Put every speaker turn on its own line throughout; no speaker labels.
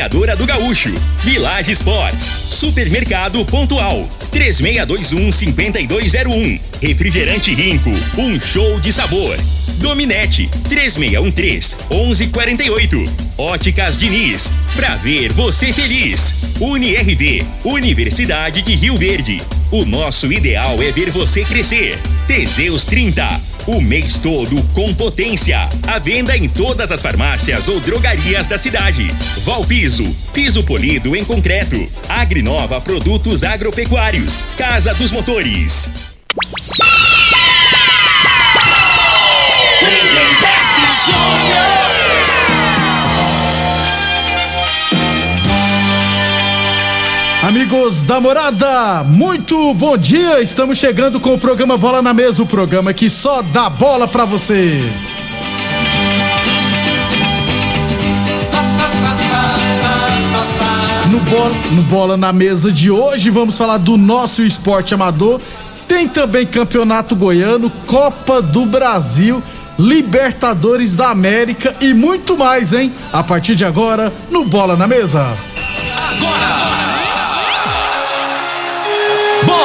Torneadora do Gaúcho, Village Sports, Supermercado Pontual, 3621-5201, Refrigerante Rinco, um show de sabor. Dominete, 3613-1148, Óticas Diniz, pra ver você feliz. UniRV, Universidade de Rio Verde. O nosso ideal é ver você crescer. Teseus 30, o mês todo com potência. À venda em todas as farmácias ou drogarias da cidade. Valpiso, piso polido em concreto. Agrinova Produtos Agropecuários. Casa dos Motores.
Amigos da morada, muito bom dia! Estamos chegando com o programa Bola na Mesa o programa que só dá bola pra você. No bola, no bola na Mesa de hoje, vamos falar do nosso esporte amador. Tem também Campeonato Goiano, Copa do Brasil, Libertadores da América e muito mais, hein? A partir de agora, no Bola na Mesa.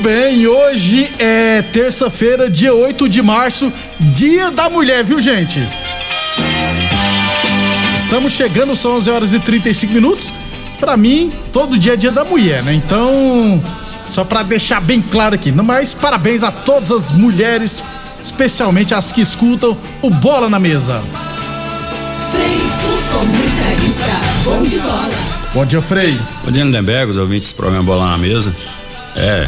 Bem, hoje é terça-feira, dia 8 de março, dia da mulher, viu gente? Estamos chegando, são 11 horas e 35 minutos. Pra mim, todo dia é dia da mulher, né? Então, só pra deixar bem claro aqui, mas parabéns a todas as mulheres, especialmente as que escutam o Bola na Mesa.
Frei, o. Bom.
Bom dia, Frei.
Bom dia, Lindenberg, os ouvintes do programa Bola na Mesa. É,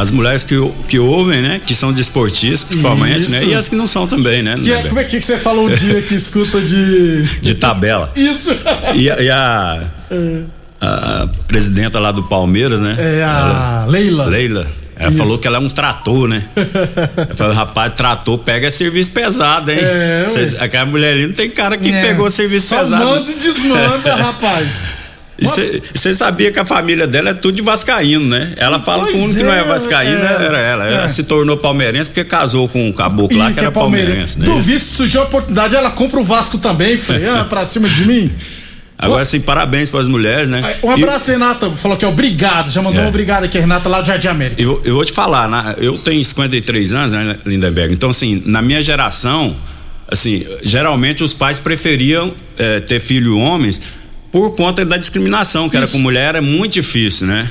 as mulheres que, que ouvem, né? Que são desportistas, principalmente, né?
Isso.
E as que não são também, né?
Que é,
Lindenberg?
como é que você falou um dia que escuta de.
De tabela.
Isso!
E, a- e a, a presidenta lá do Palmeiras, né?
É a Leila.
Leila. Ela
Isso.
falou que ela é um trator, né? Ela falou, rapaz, trator pega serviço pesado, hein?
É.
Cês- aquela mulher ali não tem cara que
É.
pegou serviço
Só
pesado.
manda e desmanda, rapaz.
E você sabia que a família dela é tudo de vascaíno, né? Ela fala que o
Pois
único que não é
é,
vascaíno
é.
era ela.
É.
Ela se tornou palmeirense porque casou com um caboclo lá que era palmeirense, né?
Duvido se surgiu a oportunidade, ela compra o Vasco também, filho. Ah, pra cima de mim.
Agora, assim, parabéns para as mulheres, né?
Um abraço, Renata. Falou que é obrigado. Já mandou
É.
um obrigado aqui, Renata, lá do Jardim América.
E Eu, eu vou te falar, na- eu tenho 53 anos, né, Lindenberg? Então, assim, na minha geração, assim, geralmente os pais preferiam eh, ter filho homens por conta da discriminação, que era
Isso.
com mulher, era muito difícil, né?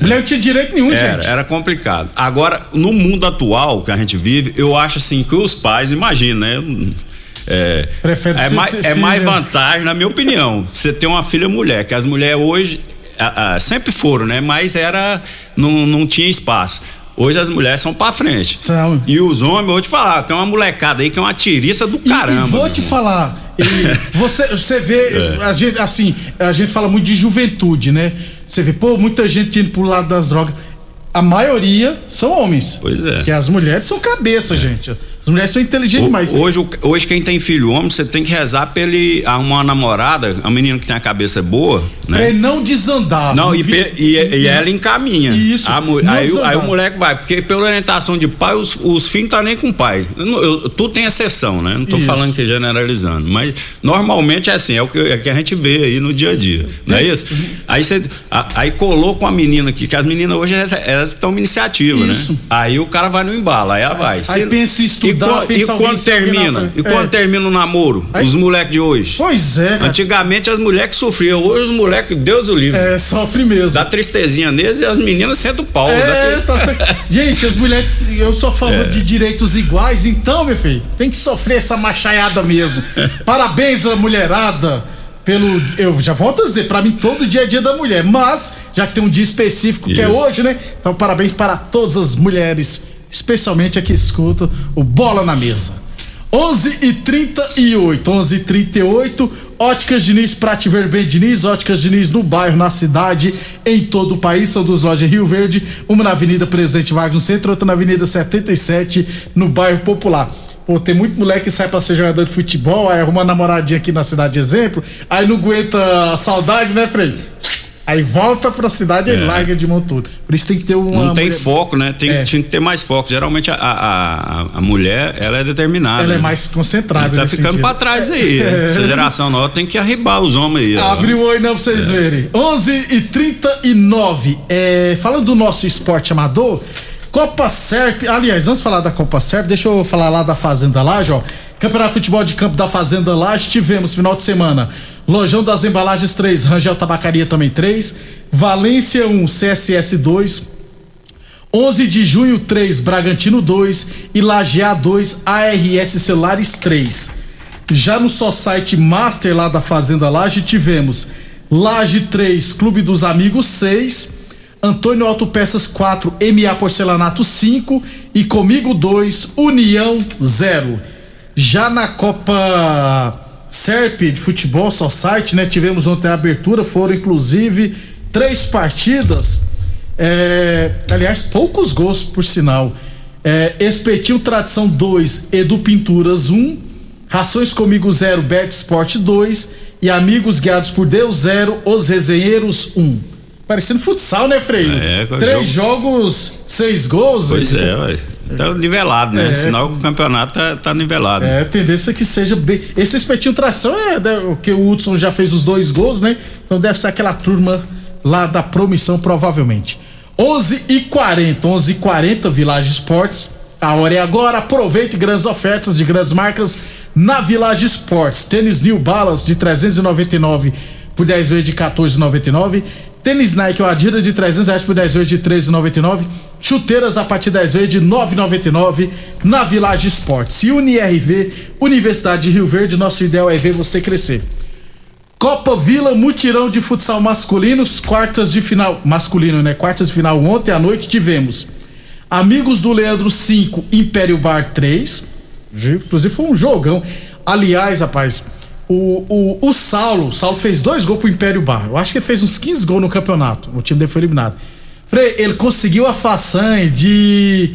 Mulher não tinha direito nenhum,
Era,
gente.
era complicado. Agora, no mundo atual que a gente vive, eu acho assim que os pais, imagina, né? É,
Prefere
é,
ser
mais, é mais vantagem, na minha opinião, você ter uma filha mulher, que as mulheres hoje ah, ah, sempre foram, né? Mas era. Não, não tinha espaço. Hoje as mulheres são pra frente.
São.
E os homens, vou te falar, tem uma molecada aí que é uma tiriça do
E-
caramba.
E, vou
meu
te falar, e você, você vê,
É.
a gente, assim, a gente fala muito de juventude, né? Você vê, pô, muita gente indo pro lado das drogas. A maioria são homens.
Pois é.
Porque as mulheres são cabeça, gente. As mulheres são inteligentes demais.
Hoje, hoje, quem tem filho homem, você tem que rezar pra ele arrumar uma namorada, uma menina que tem a cabeça boa, né?
Pra ele não desandar.
Não, e, pe- e- e ela encaminha.
Isso,
A aí, aí o moleque vai, porque pela orientação de pai, os, os filhos não tá nem com o pai. Eu eu- tudo tem exceção, né? Não tô
Isso.
falando que é generalizando, mas normalmente é assim, é o que, é que a gente vê aí no dia a dia, não é isso? Aí você a- aí colou com a menina aqui, que as meninas hoje elas, estão iniciativa,
Isso.
né? Aí o cara vai no embalo, aí ela vai.
Aí
Se-
pensa em
quan- e quando termina? E quando
É.
termina o namoro?
Aí-
Os moleques de hoje.
Pois é, cara.
Antigamente as mulheres sofriam, hoje os moleques, Deus o livre.
É, sofre mesmo.
Dá tristezinha neles e as meninas sentam o pau.
É, tá. Gente, as mulheres, eu sou a favor
É.
de direitos iguais, então, meu filho, tem que sofrer essa machaiada mesmo. Parabéns à mulherada pelo. Eu já volto a dizer, pra mim todo dia é dia da mulher, mas, já que tem um dia específico que é
Isso.
hoje, né? Então, parabéns para todas as mulheres, especialmente a que escutam o Bola na Mesa. 11 e 38, 11 e 38, Óticas Diniz, Prate Ver bem Diniz, Óticas Diniz no bairro, na cidade, em todo o país, são duas lojas em Rio Verde, uma na Avenida Presidente Vargas no centro, outra na Avenida 77, no bairro Popular. Pô, tem muito moleque que sai pra ser jogador de futebol, aí arruma uma namoradinha aqui na cidade de exemplo, aí não aguenta a saudade, né, Frei? Aí volta pra cidade e
É.
larga de mão tudo. Por isso tem que ter uma.
Não tem
mulher-
foco, né? Tem,
É.
tinha que ter mais foco. Geralmente a, a, a- mulher, ela é determinada.
Ela é
né?
mais concentrada.
Tá
nesse
ficando
sentido.
pra trás aí.
É.
Essa geração nova tem que arribar os homens aí. ó.
Abre o olho, né, pra vocês verem. 11 e 39. É, falando do nosso esporte amador, Copa Serp. Aliás, antes de falar da Copa Serp, deixa eu falar lá da Fazenda Laje, ó. Campeonato Futebol de Campo da Fazenda Laje, tivemos final de semana. Lojão das Embalagens 3, Rangel Tabacaria também 3, Valência 1, CSS 2, 11 de junho 3, Bragantino 2 e Lajear 2, ARS Celulares 3. Já no só site Master lá da Fazenda Laje tivemos Laje 3, Clube dos Amigos 6, Antônio Autopeças 4, MA Porcelanato 5 e Comigo 2, União 0. Já na Copa Serp de futebol só site, né? Tivemos ontem a abertura, foram inclusive três partidas. É, aliás, poucos gols, por sinal. É, Espetinho Tradição 2, Edu Pinturas 1, Rações Comigo 0, Bet Sport 2 e Amigos Guiados por Deus 0, Os Resenheiros 1. Parecendo futsal, né, Freio?
É,
Três jogos, seis gols.
Pois é, ué. Tá nivelado, né?
É.
Sinal que o campeonato tá, tá nivelado.
É, a tendência é que seja bem. Esse espetinho tração é né, o que o Hudson já fez os dois gols, né? Então deve ser aquela turma lá da promissão, provavelmente. 11 e 40 11 e 40 Village Esportes. A hora é agora. Aproveite grandes ofertas de grandes marcas na Village Esportes. Tênis New Balance de 399 por 10 vezes de 14,99. Tênis Nike ou Adidas de 300 reais por 10 vezes de 13,99. Chuteiras a partir 10 vezes de 9,99 na Village Esportes. E UniRV, Universidade de Rio Verde, nosso ideal é ver você crescer. Copa Vila Mutirão de Futsal Masculinos, quartas de final. Masculino, né? Quartas de final. Ontem à noite tivemos Amigos do Leandro 5, Império Bar 3. Inclusive foi um jogão. Aliás, rapaz, o, o, o Saulo, o Saulo fez dois gols pro Império Bar. Eu acho que ele fez uns 15 gols no campeonato. O time dele foi eliminado. Frei, ele conseguiu a façanha de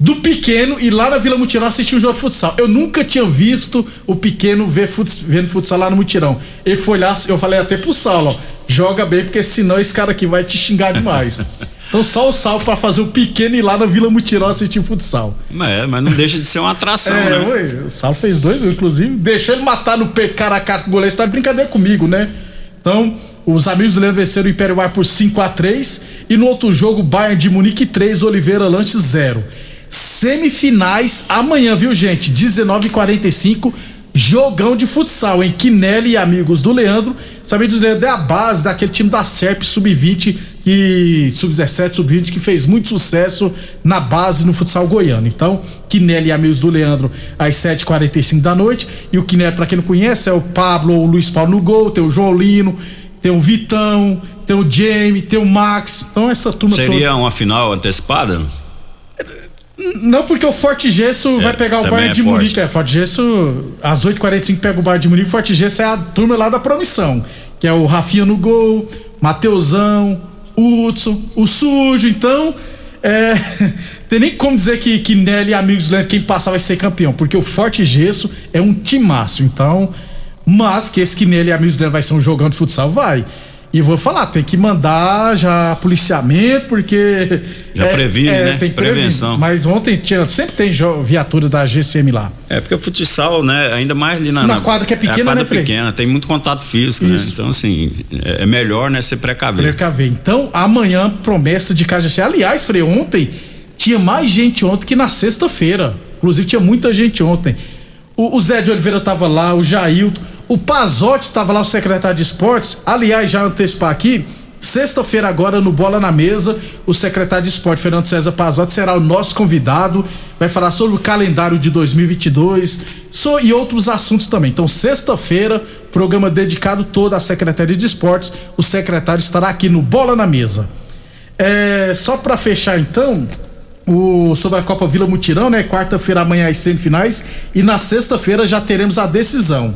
do pequeno ir lá na Vila Mutirão assistir um jogo de futsal. Eu nunca tinha visto o pequeno ver futs, vendo futsal lá no Mutirão. Ele foi lá, eu falei até pro Saulo, ó, joga bem, porque senão esse cara aqui vai te xingar demais. Então só o Saulo pra fazer o pequeno ir lá na Vila Mutirão assistir futsal.
É, mas não deixa de ser uma atração,
É,
né?
ué, o Saulo fez dois, inclusive, deixou ele matar no cara a cara com o goleiro, você tá de brincadeira comigo, né? Então, os amigos do Leandro venceram o Império Bar por 5 a 3 e no outro jogo, Bayern de Munique 3, Oliveira Lanches 0. Semifinais amanhã, viu, gente? 19h45, jogão de futsal, em Quinelli e amigos do Leandro. Sabia do Leandro é a base daquele time da SERP Sub-20 e Sub-17, Sub-20 que fez muito sucesso na base no futsal goiano. Então, Quinelli e amigos do Leandro às 7h45 da noite. E o Quinelli, pra quem não conhece, é o Pablo ou o Luiz Paulo no gol, tem o João Lino, tem o Vitão, tem o Jamie, tem o Max. Então, essa turma
Seria
toda.
uma final antecipada?
Não, porque o Forte Gesso vai pegar o Bayern
é
de
forte.
Munique. É, Forte Gesso, às 8h45 pega o Bayern de Munique. Forte Gesso é a turma lá da promissão. Que é o Rafinha no gol, Mateusão, o Hudson, o Sujo. Então, é, tem nem como dizer que, que Nelly e amigos Leandro, quem passar vai ser campeão. Porque o Forte Gesso é um timaço. Então, mas que esse que Nelly e amigos Leandro vai ser um jogão de futsal, vai. E vou falar, tem que mandar já policiamento, porque.
Já previne, né?
Tem prevenir.
Prevenção.
Mas ontem tinha, sempre tem viatura da GCM lá.
É, porque o futsal, né, ainda mais ali na,
Na quadra que é pequena,
a quadra
né,
pequena, tem muito contato físico,
Isso.
né? Então, assim, é é melhor, né, ser precavido.
Precaver. Então, amanhã, promessa de Casa Cheia. Aliás, Frei, ontem tinha mais gente ontem que na sexta-feira. Inclusive tinha muita gente ontem. O, o Zé de Oliveira tava lá, o Jailton, o Pazotti tava lá, o secretário de esportes. Aliás, já antecipar aqui, Sexta-feira, agora no Bola na Mesa, o secretário de Esporte, Fernando César Pazotti, será o nosso convidado. Vai falar sobre o calendário de 2022 so, e outros assuntos também. Então, sexta-feira, programa dedicado todo à Secretaria de Esportes. O secretário estará aqui no Bola na Mesa. É, só para fechar, então, o, sobre a Copa Vila Mutirão, né? Quarta-feira, amanhã, as semifinais. E na sexta-feira já teremos a decisão.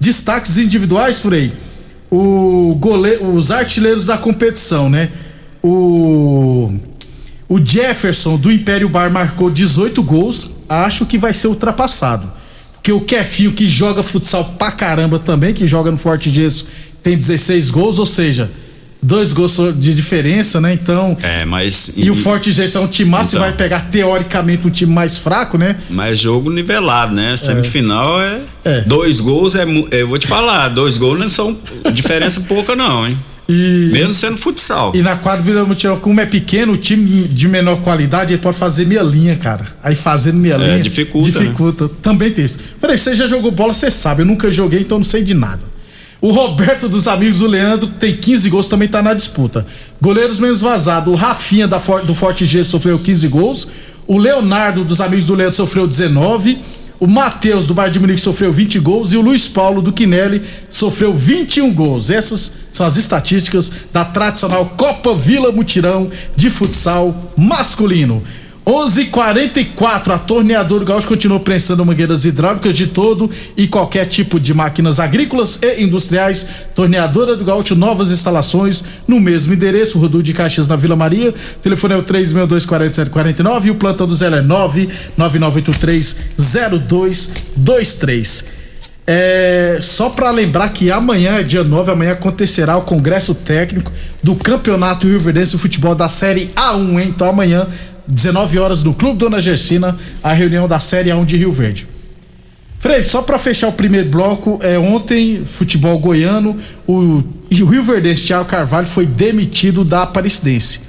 Destaques individuais, Frei o gole... os artilheiros da competição, né? O o Jefferson do Império Bar marcou 18 gols, acho que vai ser ultrapassado. Porque o Kefinho que joga futsal pra caramba também, que joga no Forte Gesso, tem 16 gols, ou seja, dois gols de diferença, né? Então.
É, mas.
E, e o Forte Gerson é um time então, vai pegar teoricamente um time mais fraco, né?
Mas jogo nivelado, né? Semifinal é. é. Dois gols é. Eu vou te falar, dois gols não são diferença pouca, não, hein? E, Mesmo sendo futsal.
E na quadra Vila Mutirão, como é pequeno, o time de menor qualidade ele pode fazer meia linha, cara. Aí fazendo meia é, linha.
Dificulta.
Dificulta.
Né?
Também tem isso. Peraí, você já jogou bola, você sabe. Eu nunca joguei, então não sei de nada. O Roberto dos amigos do Leandro tem 15 gols, também tá na disputa. Goleiros menos vazado. O Rafinha da For do Forte G sofreu 15 gols. O Leonardo dos amigos do Leandro sofreu 19. O Matheus do Bar de Munique sofreu 20 gols e o Luiz Paulo do Quinelli sofreu 21 gols. Essas são as estatísticas da tradicional Copa Vila Mutirão de futsal masculino. 11:44 a torneadora Gaúcho continua prensando mangueiras hidráulicas de todo e qualquer tipo de máquinas agrícolas e industriais. Torneadora do Gaúcho, novas instalações no mesmo endereço, Rodu de Caxias na Vila Maria. telefone é o 3624749 e o plantão do Zé é 999830223. É, só para lembrar que amanhã, dia 9, amanhã acontecerá o congresso técnico do Campeonato Rio Verdense de Futebol da Série A1, hein? Então amanhã 19 horas no Clube Dona Gersina, a reunião da Série A1 de Rio Verde. Frei, só para fechar o primeiro bloco, é, ontem, futebol goiano, o, o Rio Verde, Thiago Carvalho, foi demitido da Aparecidense.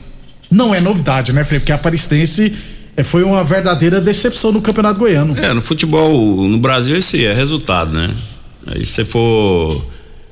Não é novidade, né, Frei? Porque a Aparecidense é, foi uma verdadeira decepção no Campeonato Goiano.
É, no futebol, no Brasil, esse é resultado, né? Aí se for,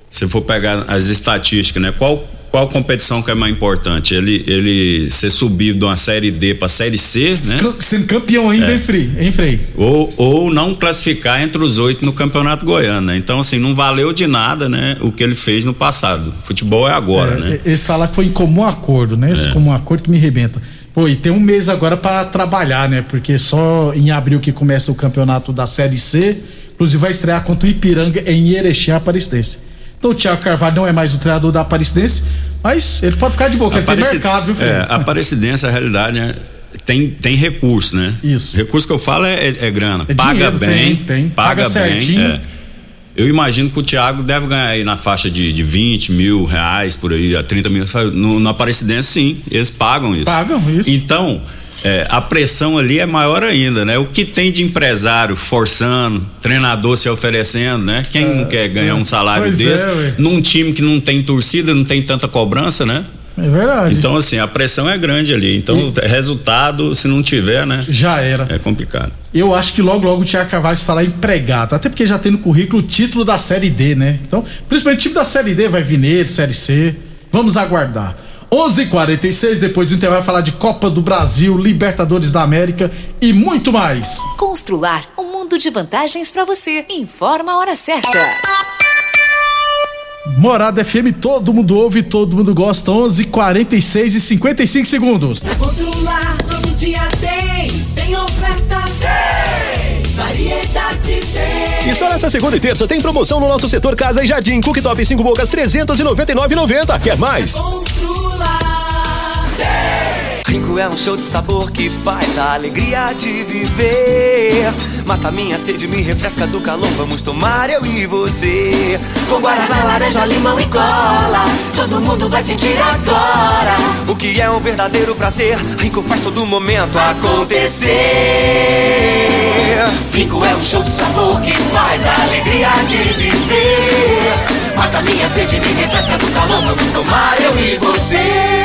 se for pegar as estatísticas, né? Qual qual competição que é mais importante? Ele, ele ser subido de uma série D para série C, né?
Sendo campeão ainda, é. hein, Frei?
Ou, ou não classificar entre os oito no Campeonato Goiano, né? Então, assim, não valeu de nada, né? O que ele fez no passado. Futebol é agora, é, né?
Eles falam que foi em comum acordo, né? Esse é. comum acordo que me rebenta. Pô, e tem um mês agora para trabalhar, né? Porque só em abril que começa o campeonato da Série C. Inclusive vai estrear contra o Ipiranga em Erechim, Aparecidense. Então o Thiago Carvalho não é mais o treinador da Aparecidense, mas ele pode ficar de boa, ele tem mercado, viu,
Felipe? É, a Aparecidense, a realidade, né? Tem, tem recurso, né?
Isso.
Recurso que eu falo é, é, é grana.
É
paga
dinheiro,
bem.
Tem, tem.
Paga,
paga
bem.
Certinho.
É. Eu imagino que o Thiago deve ganhar aí na faixa de, de 20 mil reais por aí, a 30 mil. No, no Aparecidense, sim, eles pagam isso.
Pagam isso.
Então, é, a pressão ali é maior ainda, né? O que tem de empresário forçando, treinador se oferecendo, né? Quem é, não quer ganhar é, um salário desse é, num time que não tem torcida, não tem tanta cobrança, né?
É verdade.
Então, assim, a pressão é grande ali. Então, e... resultado, se não tiver, né?
Já era.
É complicado.
Eu acho que logo, logo o Thiago Carvalho estará empregado. Até porque já tem no currículo o título da Série D, né? Então, principalmente o time da Série D vai vir nele, Série C. Vamos aguardar. 11:46 depois do intervalo vai falar de Copa do Brasil, Libertadores da América e muito mais.
Constrular um mundo de vantagens para você. Informa a hora certa.
Morada FM, todo mundo ouve, todo mundo gosta. 11:46 e 55 segundos.
Constrular todo dia tem
só nessa segunda e terça tem promoção no nosso setor Casa e Jardim, Cooktop 5 bocas 399,90. Quer mais?
Tem.
Rinco é um show de sabor que faz a alegria de viver. Mata minha sede, me refresca do calor. Vamos tomar eu e você.
Com guaraná, laranja, limão e cola. Todo mundo vai sentir agora.
O que é um verdadeiro prazer. Rinco faz todo momento acontecer.
Rico é um show de sabor que faz a alegria de viver. Mata minha sede, me refresca do calor. Vamos tomar eu e você.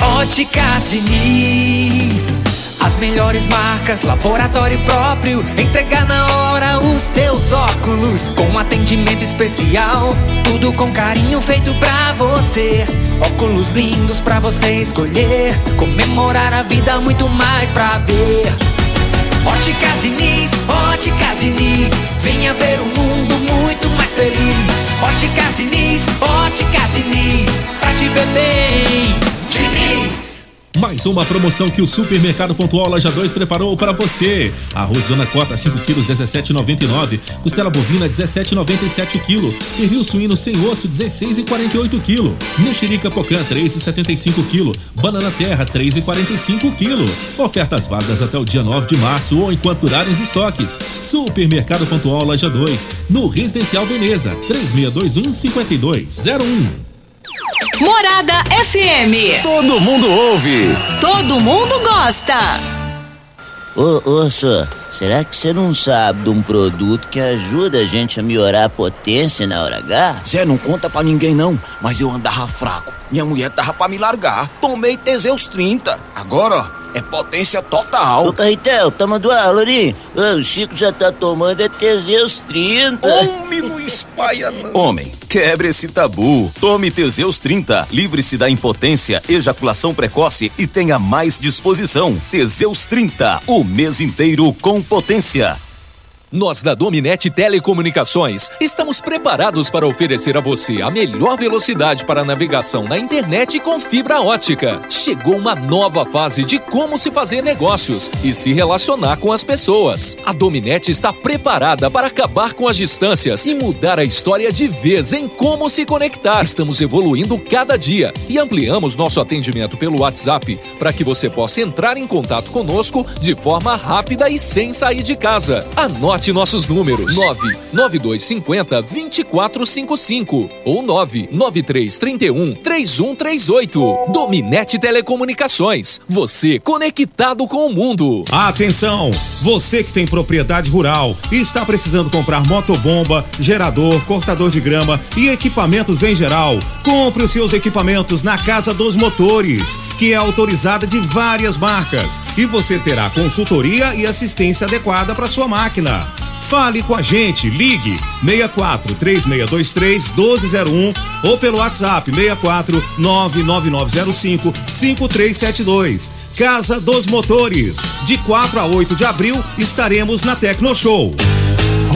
Óticas Diniz. As melhores marcas, laboratório próprio. Entregar na hora os seus óculos. Com atendimento especial. Tudo com carinho feito pra você. Óculos lindos pra você escolher. Comemorar a vida, muito mais pra ver. Óticas Diniz, Óticas Diniz. Venha ver um mundo feliz. Óticas Diniz, Óticas Diniz. Pra te ver bem.
Mais uma promoção que o Supermercado Pontual Loja 2 preparou para você. Arroz Dona Cota 5 quilos 17,99. Costela bovina 17,97 o quilo. Pernil suíno sem osso 16,48 o quilo. Mexerica Pocã 3,75 o quilo. Banana Terra 3,45 o quilo. Ofertas válidas até o dia 9 de março ou enquanto durarem os estoques. Supermercado Pontual Loja 2, no Residencial Veneza 3621 5201.
Morada FM.
Todo mundo ouve.
Todo mundo gosta.
Ô, ô, senhor, será que você não sabe de um produto que ajuda a gente a melhorar a potência na hora H?
Zé, não conta pra ninguém não, mas eu andava fraco. Minha mulher tava pra me largar. Tomei Teseus 30. Agora, ó, é potência total.
Ô, Carretel, toma do ar, Lourinho. Ô, o Chico já tá tomando é Teseus 30.
Homem, não espalha não.
Homem, quebre esse tabu. Tome Teseus 30. Livre-se da impotência, ejaculação precoce e tenha mais disposição. Teseus 30. O mês inteiro com potência.
Nós da Dominete Telecomunicações estamos preparados para oferecer a você a melhor velocidade para navegação na internet com fibra ótica. Chegou uma nova fase de como se fazer negócios e se relacionar com as pessoas. A Dominete está preparada para acabar com as distâncias e mudar a história de vez em como se conectar. Estamos evoluindo cada dia e ampliamos nosso atendimento pelo WhatsApp para que você possa entrar em contato conosco de forma rápida e sem sair de casa. Anote nossos números: 99250 2455 ou 99331 3138. Dominete Telecomunicações. Você conectado com o mundo.
Atenção! Você que tem propriedade rural e está precisando comprar motobomba, gerador, cortador de grama e equipamentos em geral, compre os seus equipamentos na Casa dos Motores, que é autorizada de várias marcas, e você terá consultoria e assistência adequada para sua máquina. Fale com a gente, ligue 64 3623 1201 ou pelo WhatsApp 64 99905 5372. Casa dos Motores. De 4 a 8 de abril estaremos na Tecno Show.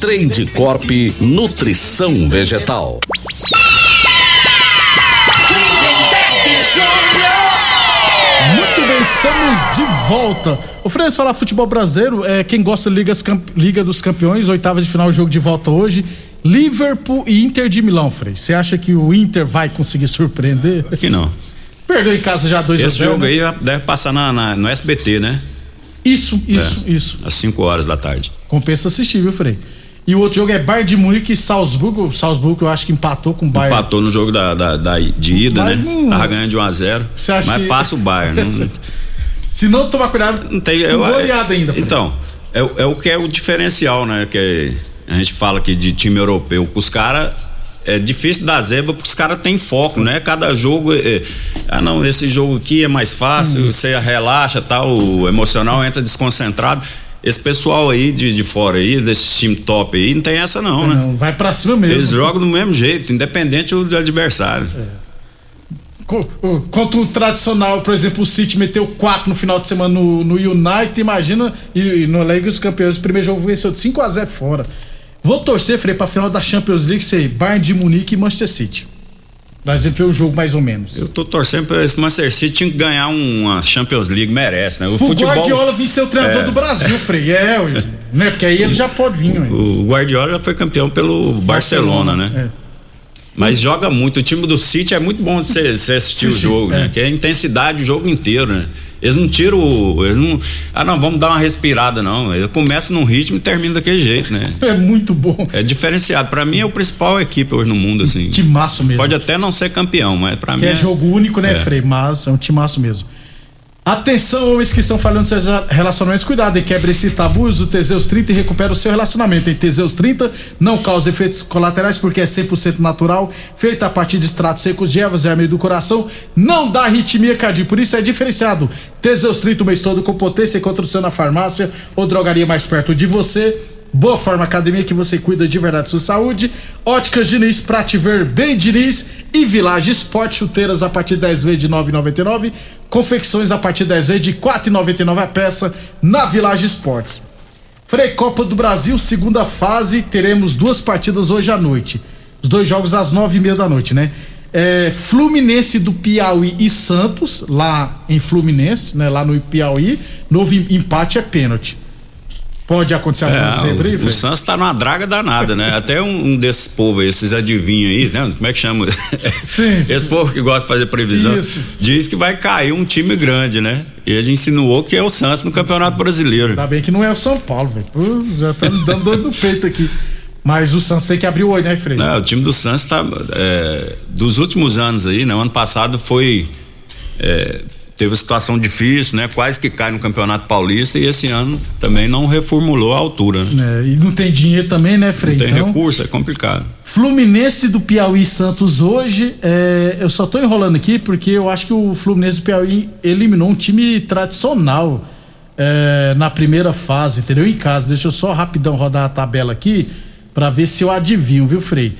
Trade Corp Nutrição Vegetal.
Muito bem, estamos de volta. O Freire, falar futebol brasileiro, é, quem gosta da Liga, Liga dos Campeões, oitava de final, jogo de volta hoje. Liverpool e Inter de Milão, Frei. Você acha que o Inter vai conseguir surpreender?
Aqui não.
Perdeu em casa já 2 a 0
Esse jogo
né?
aí deve passar na, na- no SBT, né?
Isso, isso,
É,
isso.
Às 5 horas da tarde.
Compensa assistir, viu, Frei? E o outro jogo é Bayern de Munique e Salzburgo. O Salzburgo eu acho que empatou com o Bayern.
Empatou no jogo da, da- da- de ida,
Mas
né?
não-
Tava ganhando de 1 a 0
Você acha
Mas
que-
passa o Bayern. não,
Se não tomar cuidado,
não tem. eu-
goleada ainda, Frei.
Então, é, o- é o que é o diferencial, né? Que a gente fala aqui de time europeu. Os caras. É difícil dar zebra porque os caras têm foco, né? Cada jogo. É, é, ah, não, esse jogo aqui é mais fácil,
Hum.
você relaxa, tal, o emocional entra desconcentrado. Esse pessoal aí de, de fora aí, desse time top aí, não tem essa não, né?
Não, vai pra cima mesmo.
Eles jogam do mesmo jeito, independente do adversário.
O- Contra o tradicional, por exemplo, o City meteu 4 no final de semana no, no United, imagina, e, e no Liga dos Campeões, o primeiro jogo venceu de 5x0 fora. Vou torcer, Frei, pra final da Champions League ser Bayern de Munique e Manchester City. Pra gente ver o jogo mais ou menos.
Eu tô torcendo pra esse Manchester City tinha que ganhar uma Champions League, merece, né? O,
O
futebol.
Guardiola ser o treinador
É.
do Brasil, Frei. É, né? Porque aí ele já pode vir, ué.
O Guardiola já foi campeão pelo Barcelona, né?
É.
Mas joga muito. O time do City é muito bom de você assistir o
Assistir,
jogo,
é.
né? Que é a intensidade o jogo inteiro, né? Eles não tiram. Eles não. Ah, não, vamos dar uma respirada, não. Eles começam num ritmo e terminam daquele jeito, né?
É muito bom.
É diferenciado. Pra mim é o principal equipe hoje no mundo, assim.
Timaço mesmo.
Pode até não ser campeão, mas pra
Que
mim.
é jogo único, né,
É.
Frei? Mas é um timaço mesmo. Atenção, homens que estão falando seus relacionamentos, cuidado e quebre esse tabu, o Teseus 30 e recupera o seu relacionamento. Em Teseus 30 não causa efeitos colaterais porque é 100% natural, feito a partir de extratos secos de ervas e amido do coração, não dá arritmia cardíaca, por isso é diferenciado. Teseus 30 o mês todo com potência, encontra o seu na farmácia ou drogaria mais perto de você. Boa Forma Academia que você cuida de verdade da sua saúde. Óticas Diniz, pra te ver bem Diniz. E Village Sport, chuteiras a partir de 10 vezes de 9,99. Confecções a partir de 10 vezes de 4,99 a peça na Village Sports. Frei Copa do Brasil, segunda fase, teremos duas partidas hoje à noite. Os dois jogos às nove e meia da noite, né? É, Fluminense do Piauí e Santos, lá em Fluminense, né? Lá no Piauí. Novo em- empate é pênalti. Pode acontecer
É,
sempre aí,
o, o? Santos tá numa draga danada, né? Até um, um desses povos esses adivinhos aí, né? Como é que chama? Esse povo que gosta de fazer previsão.
Isso.
Diz que vai cair um time grande, né? E a gente insinuou que é o Santos no Campeonato Brasileiro.
Ainda bem que não é o São Paulo, velho. Já tá me dando dor no peito aqui. Mas o Santos tem que abrir o olho, né, Frei?
Não, o time do Santos tá. é, dos últimos anos aí, né? O ano passado foi. é, teve uma situação difícil, né? Quase que cai no Campeonato Paulista e esse ano também não reformulou a altura. Né?
É, e não tem dinheiro também, né, Frei?
Não tem
Então,
recurso, é complicado.
Fluminense do Piauí Santos hoje. é, eu só tô enrolando aqui porque eu acho que o Fluminense do Piauí eliminou um time tradicional é, na primeira fase, entendeu? Em casa. Deixa eu só rapidão rodar a tabela aqui pra ver se eu adivinho, viu, Frei?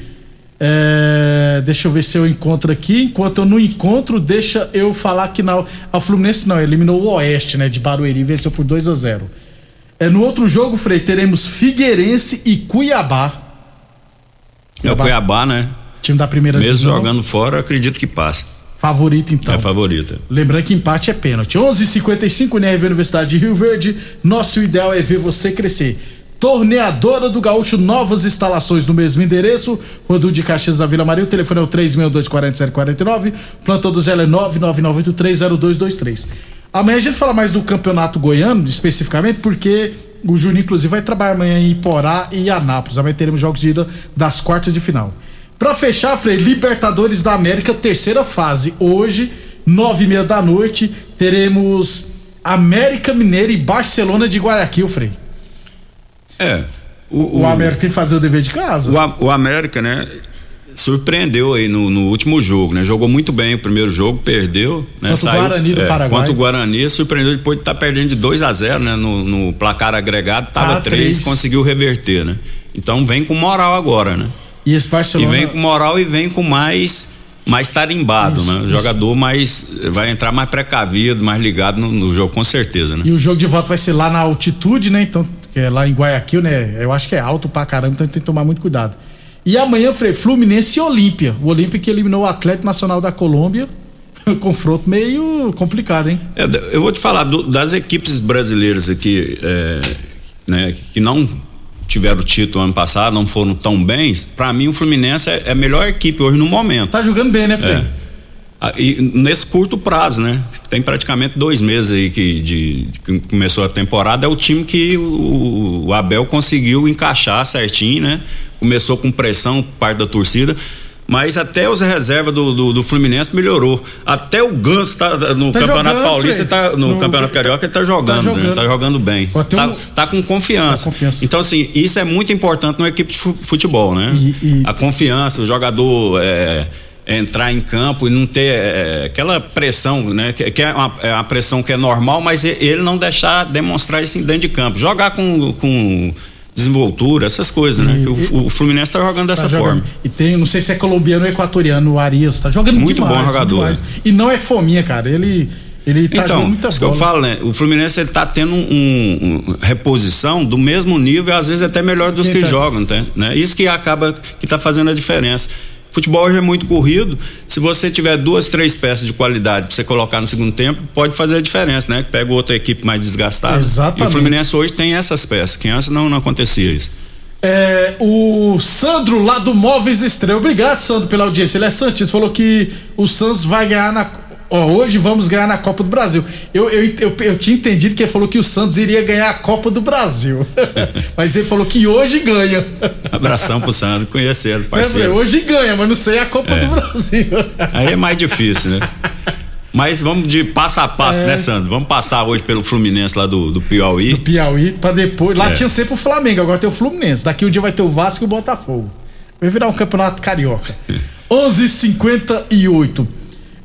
É, deixa eu ver se eu encontro aqui. Enquanto eu não encontro, deixa eu falar que não. A Fluminense não, eliminou o Oeste, né? De Barueri, venceu por 2 a 0 é, No outro jogo, Frei, teremos Figueirense e Cuiabá.
É o Cuiabá, né?
Time da primeira
Mesmo
divisão.
jogando fora, acredito que passa.
Favorito, então.
É favorita.
Lembrando que empate é pênalti. 11:55 h 55 NRV Universidade de Rio Verde. Nosso ideal é ver você crescer. Torneadora do Gaúcho, novas instalações no mesmo endereço. Rodul de Caxias da Vila Maria. O telefone é o 3624749. Plantão do Zé é 999830223. Amanhã a gente fala mais do campeonato goiano, especificamente, porque o Juninho, inclusive, vai trabalhar amanhã em Iporá e Anápolis. Amanhã teremos jogos de ida das quartas de final. Pra fechar, Frei, Libertadores da América, terceira fase. Hoje, nove e meia da noite, teremos América Mineira e Barcelona de Guayaquil, Frei.
É.
O, América tem que fazer o dever de casa.
O, o América, né? Surpreendeu aí no, no último jogo, né? Jogou muito bem o primeiro jogo, perdeu, né?
Contra o Guarani do Paraguai.
Contra o Guarani, surpreendeu depois de estar perdendo de 2 a 0 né? No, no placar agregado, tava
Ah,
3,
três.
conseguiu reverter, né? Então vem com moral agora, né?
E esse Barcelona.
E vem com moral e vem com mais mais tarimbado,
Isso,
né? O jogador mais vai entrar mais precavido, mais ligado no, no jogo, com certeza, né?
E o jogo de volta vai ser lá na altitude, né? Então, que é lá em Guayaquil, né? Eu acho que é alto pra caramba, então tem que tomar muito cuidado. E amanhã, Frei, Fluminense e Olímpia. O Olímpia que eliminou o Atlético Nacional da Colômbia. Confronto meio complicado, hein?
É, eu vou te falar do- das equipes brasileiras aqui, é, né, que não tiveram título ano passado, não foram tão bens. Pra mim, o Fluminense é, é a melhor equipe hoje no momento.
Tá jogando bem, né, Frei?
É. Ah, E nesse curto prazo, né? Tem praticamente dois meses aí que, de, de que começou a temporada. É o time que o, o Abel conseguiu encaixar certinho, né? Começou com pressão parte da torcida. Mas até os reservas do, do, do Fluminense melhorou. Até o Ganso tá no
Tá
Campeonato
jogando,
Paulista, tá, no,
No-
Campeonato Carioca, ele tá jogando,
tá
né?
jogando.
Tá jogando bem.
Pô, tem
Tá,
um-
tá com confiança. Então, assim, isso é muito importante numa equipe de fu- futebol, né? A confiança, o jogador é, entrar em campo e não ter é, aquela pressão, né? Que, que é, uma, é uma pressão que é normal, mas e- ele não deixar demonstrar isso dentro de campo. Jogar com. com desenvoltura, essas coisas, né? Que o, o Fluminense tá jogando dessa
Tá jogando.
forma.
E tem, não sei se é colombiano ou equatoriano, o Arias, tá jogando
Muito
demais.
bom jogador,
demais. E não é fominha, cara. Ele, ele tá
então,
jogando muita
isso que eu falo, né? O Fluminense ele tá tendo um, um- reposição do mesmo nível, às vezes até melhor dos
Quem
que
tá-
jogam, tá? né? Isso que acaba que tá fazendo a diferença. Futebol hoje é muito corrido. Se você tiver duas, três peças de qualidade pra você colocar no segundo tempo, pode fazer a diferença, né? Pega outra equipe mais desgastada.
Exatamente.
E o Fluminense hoje tem essas peças, que antes não, não acontecia isso.
É, o Sandro lá do Móveis Estrela. Obrigado, Sandro, pela audiência. Ele é Santista. Falou que o Santos vai ganhar na. Ó, hoje vamos ganhar na Copa do Brasil. Eu, eu, eu, eu tinha entendido que ele falou que o Santos iria ganhar a Copa do Brasil. mas ele falou que hoje ganha.
Abração pro Sandro, conhecê-lo,
É,
parceiro.
hoje ganha, mas não sei a Copa
É.
do Brasil.
Aí é mais difícil, né? Mas vamos de passo a passo,
É.
né, Sandro? Vamos passar hoje pelo Fluminense lá do, do Piauí.
Piauí, pra depois. Lá
É.
tinha sempre o Flamengo, agora tem o Fluminense. Daqui um dia vai ter o Vasco e o Botafogo. Vai virar um campeonato carioca. 11:58.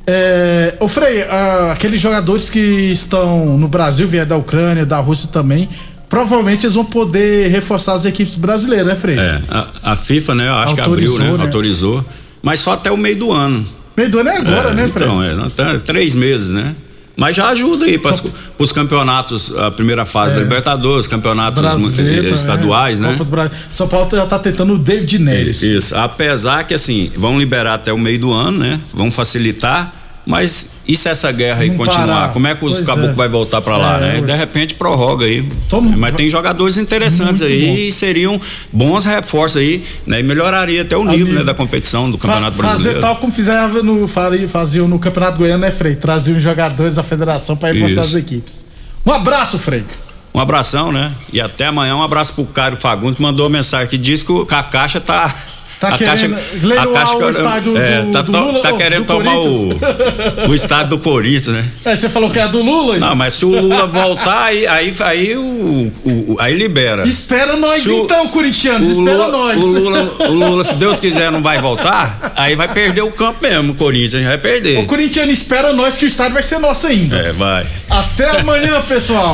É, ô Frei, ah, aqueles jogadores que estão no Brasil, vieram da Ucrânia, da Rússia também, provavelmente eles vão poder reforçar as equipes brasileiras, né, Frei?
É, a, a FIFA, né, eu acho que
Autorizou,
abriu, né,
né?
Autorizou. Mas só até o meio do ano.
Meio do ano é agora,
É,
né, Frei?
Então, é, três meses, né? Mas já ajuda aí para os campeonatos, a primeira fase
É.
da Libertadores, campeonatos
Brasileiro
estaduais, né?
Do Brasil. São Paulo já tá tentando o David Neres.
Isso, apesar que assim, vão liberar até o meio do ano, né? Vão facilitar, mas e se essa guerra aí
Não
continuar?
parar.
Como é que os
Pois
caboclos
é.
vai voltar pra lá,
É,
né? De repente prorroga aí. Mas tem jogadores interessantes
Muito
aí
bom.
e seriam bons reforços aí, né? E melhoraria até o nível, né, da competição do Campeonato
Fa-
Brasileiro.
Fazer tal como fizeram no, faziam no Campeonato Goiano, né, Frei? Traziam os jogadores da federação para reforçar as equipes. Um abraço, Frei.
Um abração, né? E até amanhã. Um abraço pro Cário Fagundes, que mandou uma mensagem que diz que a caixa tá.
Tá
a
querendo leiloar o estádio
é,
do-
tá,
do Lula,
tá querendo
do
tomar o, o estádio do Corinthians, né?
É, você falou que é do Lula?
Não, mas se o Lula voltar, aí, aí, aí, o, o- aí libera.
Espera nós
o-
então, corintianos, espera
Lula,
nós.
O Lula, o Lula, se Deus quiser, não vai voltar, aí vai perder o campo mesmo, o Corinthians vai perder.
O corintiano espera nós que o estádio vai ser nosso ainda.
É, vai.
Até amanhã, pessoal.